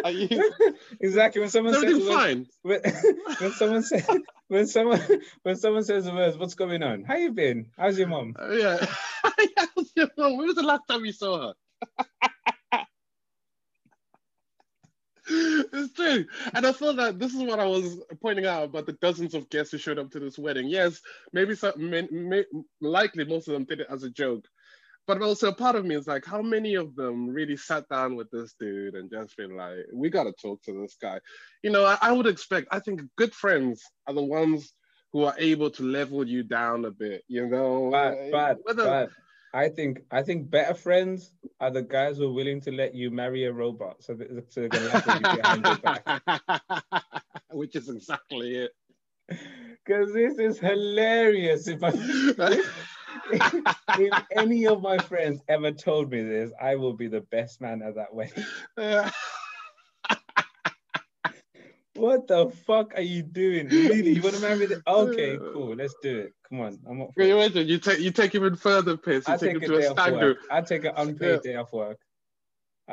are you exactly when someone says fine? When, when someone says when someone when someone says the words, "What's going on? How you been? How's your mom?" Uh, yeah, how's your mom? When was the last time you saw her? it's true. And I feel that this is what I was pointing out about the dozens of guests who showed up to this wedding. Yes, maybe some, may, may, likely most of them did it as a joke. But also part of me is like, how many of them really sat down with this dude and just been like, we got to talk to this guy? You know, I, I would expect, I think good friends are the ones who are able to level you down a bit, you know? But, but, Whether, but I think I think better friends are the guys who are willing to let you marry a robot, so, that, so they're let you behind your back. Which is exactly it. Because this is hilarious. If I if any of my friends ever told me this, I will be the best man at that wedding. what the fuck are you doing? Really? You want to marry the Okay, cool. Let's do it. Come on. I'm up for you imagine you take you take even further piss. You I take, take him to a stag do. I take an unpaid yeah. day off work.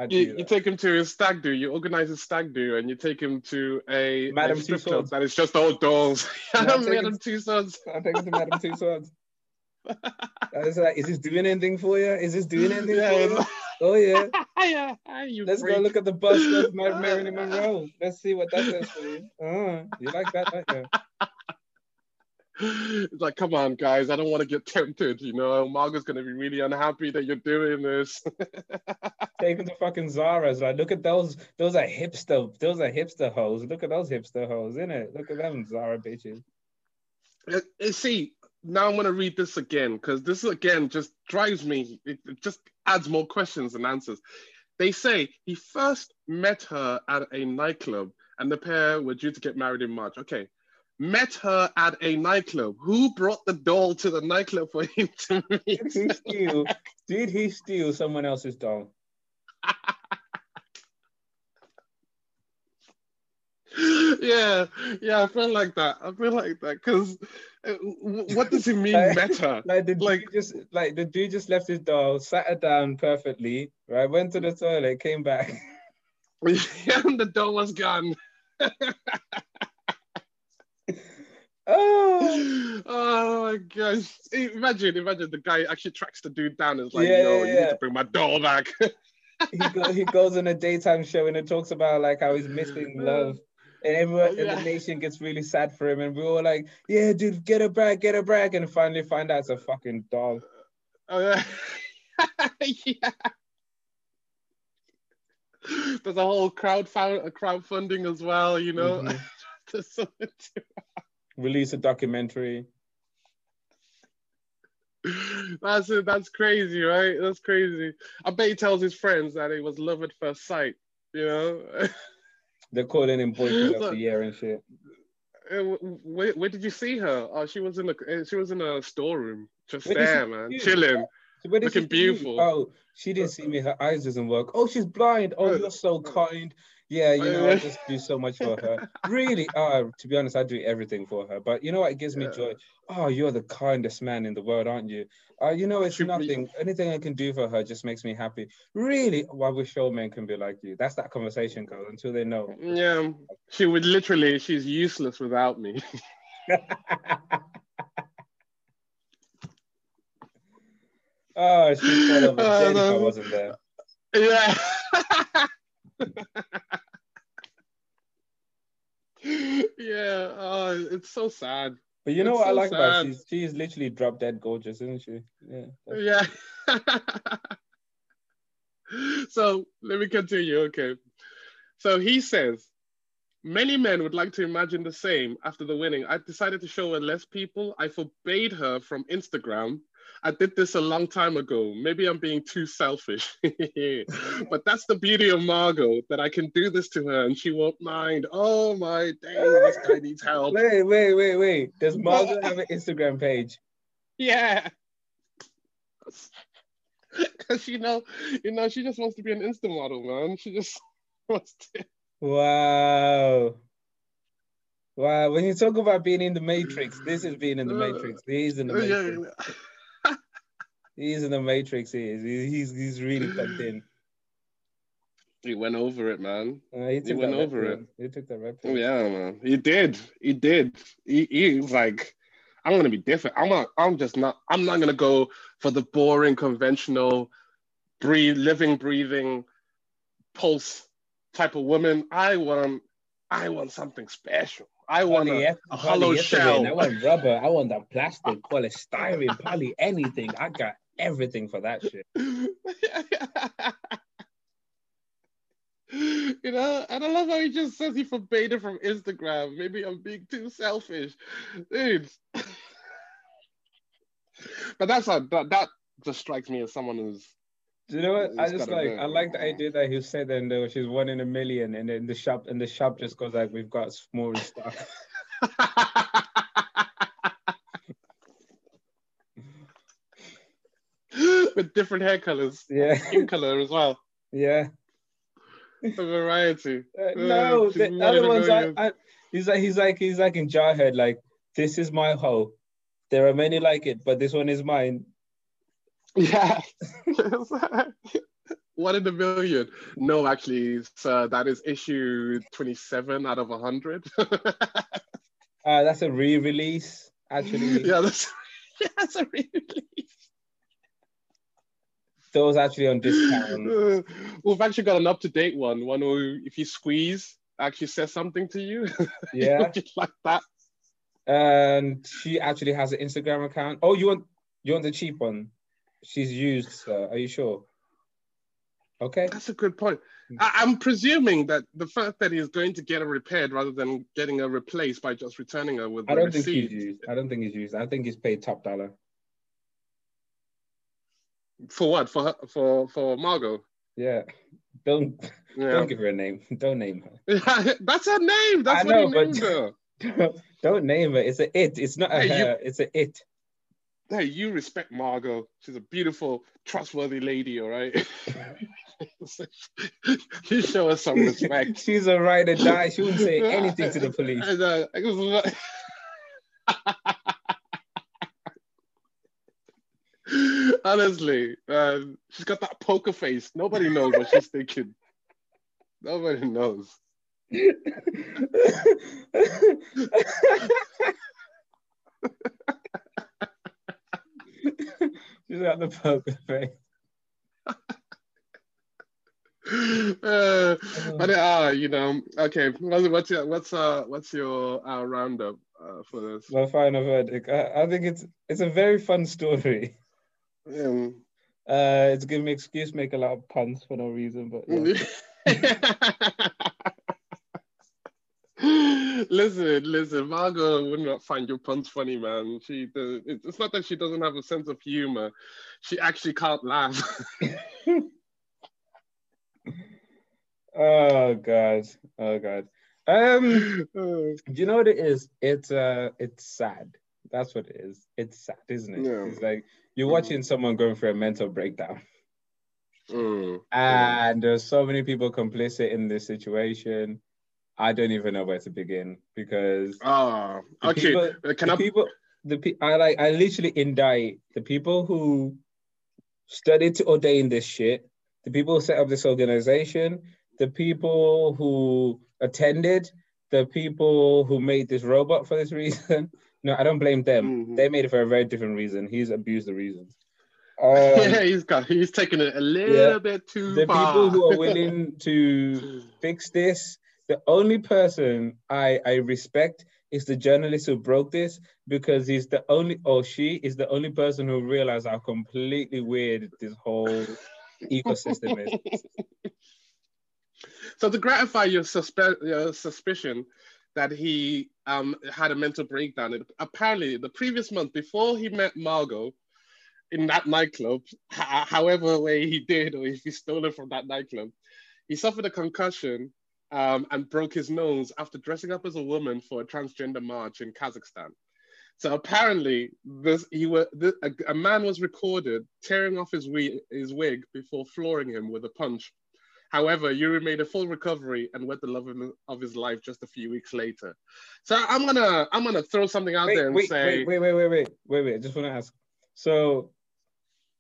You, you, take him to a stag do. You organize a stag do, and you take him to a Madame Tussauds. That is just old dolls. Madame Tussauds. I take him to Madame Tussauds. I was like, is this doing anything for you? Is this doing anything yeah, for you? Oh yeah. yeah. Let's freak. go look at the bust of Marilyn Monroe. Let's see what that does for you. Oh, you like that, don't you? It's like, come on, guys, I don't want to get tempted. You know, Margot's gonna be really unhappy that you're doing this. Taking to fucking Zara's, like, look at those. Those are hipster. Those are hipster hoes. Look at those hipster hoes, in it. Look at them Zara bitches. Uh, see, now I'm gonna read this again because this again just drives me. It, it just adds more questions and answers. They say he first met her at a nightclub and the pair were due to get married in March. Okay. Met her at a nightclub. Who brought the doll to the nightclub for him to meet? Did he steal, did he steal someone else's doll? yeah, yeah, I feel like that. I feel like that because what does it mean like, meta? Like the like dude just like the dude just left his doll, sat it down perfectly, right? Went to the toilet, came back. and the doll was gone. oh. oh my gosh! Imagine, imagine the guy actually tracks the dude down and is like, yeah, "Yo, yeah, you need to bring my doll back." he, go, he goes on a daytime show and it talks about like how he's missing love and everyone oh, yeah. in the nation gets really sad for him, and we're all like, "Yeah, dude, get a back, get a back," and finally find out it's a fucking dog. Oh yeah, yeah. There's a whole crowd crowdfunding as well, you know. Mm-hmm. Release a documentary. That's it. That's crazy, right? That's crazy. I bet he tells his friends that it was love at first sight. You know. They're calling him boyfriend of the year and shit. Uh, where, where did you see her? Oh, she was in a uh, she was in a storeroom, just where there, man, chilling, looking beautiful. Oh, she didn't see me. Her eyes doesn't work. Oh, she's blind. Oh, you're so kind. Yeah, you know, I just do so much for her. Really, uh, to be honest, I do everything for her. But you know what? It gives me joy. Oh, you're the kindest man in the world, aren't you? Uh, you know, it's nothing. Anything I can do for her just makes me happy. Really, well, I wish all men can be like you. That's that conversation goes until they know. Yeah, she would literally. She's useless without me. oh, she's full of a if I wasn't there. Yeah. Yeah, oh, it's so sad. But you know it's what so I like sad. about her? she's she's literally drop dead gorgeous, isn't she? Yeah. Yeah. so let me continue. Okay. So he says, many men would like to imagine the same after the winning. I decided to show her less people. I forbade her from Instagram I did this a long time ago. Maybe I'm being too selfish. but that's the beauty of Margot, that I can do this to her and she won't mind. Oh my dang, this guy needs help. Wait, wait, wait, wait. Does Margot have an Instagram page? Yeah. Cause you know, you know, she just wants to be an Insta model, man. She just wants to. Wow. Wow, when you talk about being in the Matrix, this is being in the uh, Matrix. He's in the Matrix. He's in the Matrix. He is. He's he's really plugged in. He went over it, man. Uh, he, he went over it. He took that rep. Yeah, man. He did. He did. He, he was like, I'm gonna be different. I'm not. I'm just not. I'm not gonna go for the boring, conventional, breathe, living, breathing, pulse type of woman. I want I want something special. I want poly, a, a hollow shell. I want rubber. I want that plastic, polystyrene, poly anything. I got everything for that shit. you know, and I love how he just says he forbade it from Instagram. Maybe I'm being too selfish, dude. but that's a, that that just strikes me as someone who's. Do you know what? I just like I like the idea that he said that though she's one in a million, and then the shop and the shop just goes like, "We've got more stuff." With different hair colors, yeah, skin color as well. Yeah, a variety. Uh, no, the other ones. I, I, he's like he's like he's like in Jarhead. Like this is my hoe. There are many like it, but this one is mine. Yeah. one in a million. No, actually, uh, that is issue 27 out of 100. uh, that's a re-release, actually. Yeah, that's, yeah, that's a re-release. Those actually on discount. We've actually got an up-to-date one. One where if you squeeze, actually says something to you. Yeah. Just like that. And she actually has an Instagram account. Oh, you want you want the cheap one? She's used. Are you sure? Okay. That's a good point. Hmm. I- am presuming that the fact that he's going to get her repaired rather than getting her replaced by just returning her with. I don't think he's used. I don't think he's used. I think he's paid top dollar. For what? For her, for for Margot? Yeah. Don't yeah. don't give her a name. Don't name her. That's her name. That's I what know, he named her. Don't name her. It's a it. It's not a hey, her. You, it's a it. Hey, you respect Margot. She's a beautiful, trustworthy lady, all right? you show us some respect. She's a ride or die. She wouldn't say anything to the police. Honestly, uh, she's got that poker face. Nobody knows what she's thinking. Nobody knows. She's got the poker face. uh, but uh, you know, okay. What's your what's uh what's your uh, roundup uh, for this? My final verdict. I, I think it's it's a very fun story. Yeah. Uh, it's giving me excuse make a lot of puns for no reason, but yeah. listen, listen, Margot would not find your puns funny, man. She, does, it's not that she doesn't have a sense of humor; she actually can't laugh. oh god, oh god. Um, do you know what it is? It's uh, it's sad. That's what it is. It's sad, isn't it? Yeah. It's like you're mm. watching someone going through a mental breakdown. Mm. And there's so many people complicit in this situation I don't even know where to begin because oh okay people, uh, can I people the I like I literally indict the people who studied to ordain this shit, the people who set up this organization, the people who attended, the people who made this robot for this reason. no, I don't blame them. Mm-hmm. They made it for a very different reason. He's abused the reasons. Um, yeah, he's got he's taken it a little yeah, bit too the far. people who are willing to fix this the only person I, I respect is the journalist who broke this because he's the only, or she is the only person who realized how completely weird this whole ecosystem is. So to gratify your, suspe- your suspicion that he um, had a mental breakdown, it, apparently the previous month before he met Margot in that nightclub, however way he did, or if he stole it from that nightclub, he suffered a concussion um, and broke his nose after dressing up as a woman for a transgender march in Kazakhstan. So apparently, this he were this, a, a, man was recorded tearing off his his wig before flooring him with a punch. However, Yuri made a full recovery and wed the love of, his life just a few weeks later. So I'm gonna I'm gonna throw something out wait, there and wait, say wait, wait, wait, wait, wait, wait. I just want to ask. So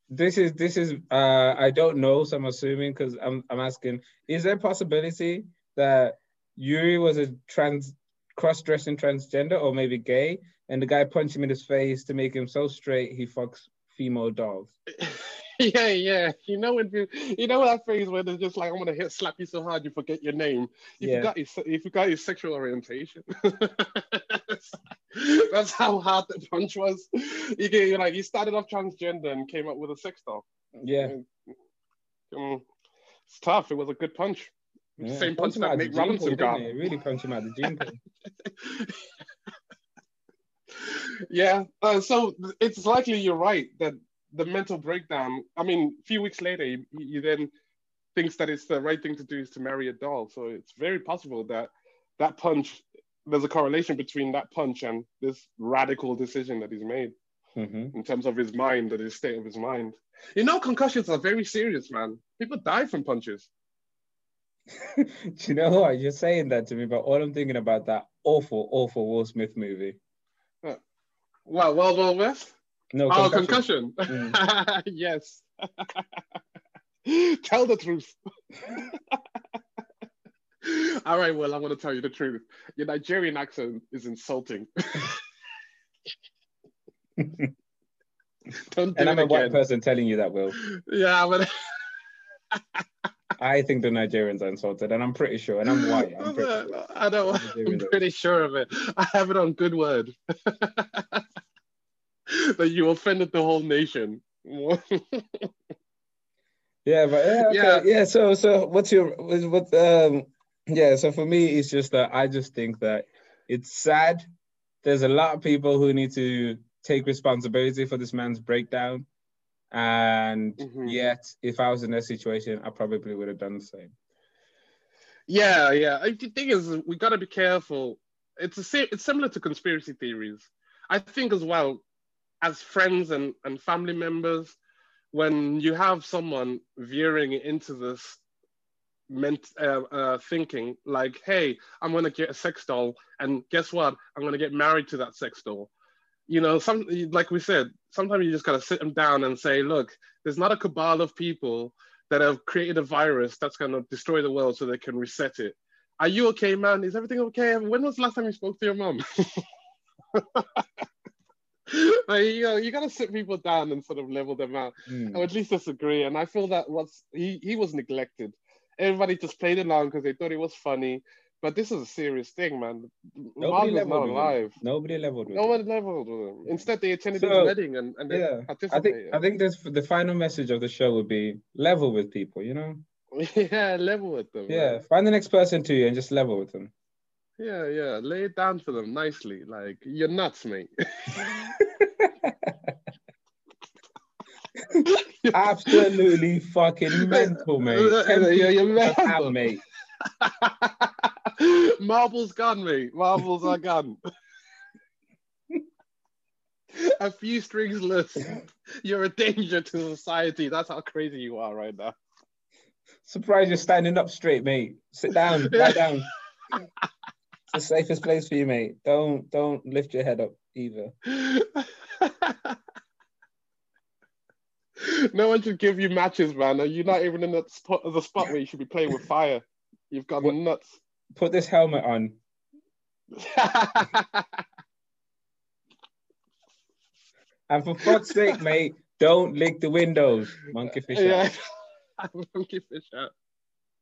this is this is uh I don't know, so I'm assuming because I'm I'm asking. Is there a possibility that Yuri was a trans cross-dressing transgender or maybe gay, and the guy punched him in his face to make him so straight he fucks female dogs. yeah, yeah. You know when you, you know that phrase where they're just like, "I'm gonna hit slap you so hard you forget your name." You yeah. forgot your, you forgot your sexual orientation. That's how hard the punch was. You get you like you started off transgender and came up with a sex doll. Yeah. Um, it's tough. It was a good punch. Yeah. Same punch, that Nick Robinson got. It? Really punch him out the gene pool. yeah. Uh, so it's likely you're right that the mental breakdown. I mean, a few weeks later, he, you then thinks that it's the right thing to do is to marry a doll. So it's very possible that that punch. There's a correlation between that punch and this radical decision that he's made mm-hmm. in terms of his mind and his state of his mind. You know, concussions are very serious, man. People die from punches. Do you know what? You're saying that to me, but all I'm thinking about that awful, awful Will Smith movie. Uh, what, Wild Wild West? No, oh, concussion. concussion. Mm. yes. tell the truth. All right, well, I'm going to tell you the truth. Your Nigerian accent is insulting. Don't do and I'm a white person telling you that, Will. Yeah, but I think the Nigerians are insulted, and I'm pretty sure, and I'm white. I'm pretty. I don't. I'm pretty sure of it. I have it on good word that you offended the whole nation. yeah, but yeah, okay. yeah, yeah. So, so what's your what? Um, yeah. So for me, it's just that I just think that it's sad. There's a lot of people who need to take responsibility for this man's breakdown. And mm-hmm. yet, if I was in that situation, I probably would have done the same. Yeah, yeah. The thing is, we got to be careful. It's a, it's similar to conspiracy theories. I think as well, as friends and, and family members, when you have someone veering into this meant uh, uh, thinking like, hey, I'm gonna get a sex doll, and guess what? I'm gonna get married to that sex doll you know, some like we said, sometimes you just gotta sit them down and say, look, there's not a cabal of people that have created a virus that's gonna destroy the world so they can reset it. Are you okay, man? Is everything okay? When was the last time you spoke to your mom? like, you know, you gotta sit people down and sort of level them out, mm. or at least disagree. And I feel that what's he he was neglected. Everybody just played along because they thought it was funny. But this is a serious thing, man. Nobody Mark not alive. Nobody leveled with Nobody him. leveled with him. Instead, they attended so, his wedding and, and yeah. I think I think this the final message of the show would be level with people, you know? yeah, level with them. Yeah, man. find the next person to you and just level with them. Yeah, yeah. Lay it down for them nicely. Like, you're nuts, mate. Absolutely fucking mental, mate. Yeah, you're mental, mate. Marbles gone, mate. Marbles are gone. a few strings loose. You're a danger to society. That's how crazy you are right now. Surprised you're standing up straight, mate. Sit down, lie down. The safest place for you, mate. Don't don't lift your head up either. no one should give you matches, man. You're not even in the spot the spot where you should be playing with fire? You've got what, nuts. Put this helmet on. and for fuck's sake, mate, don't lick the windows. Monkey fish yeah. Monkey fish out.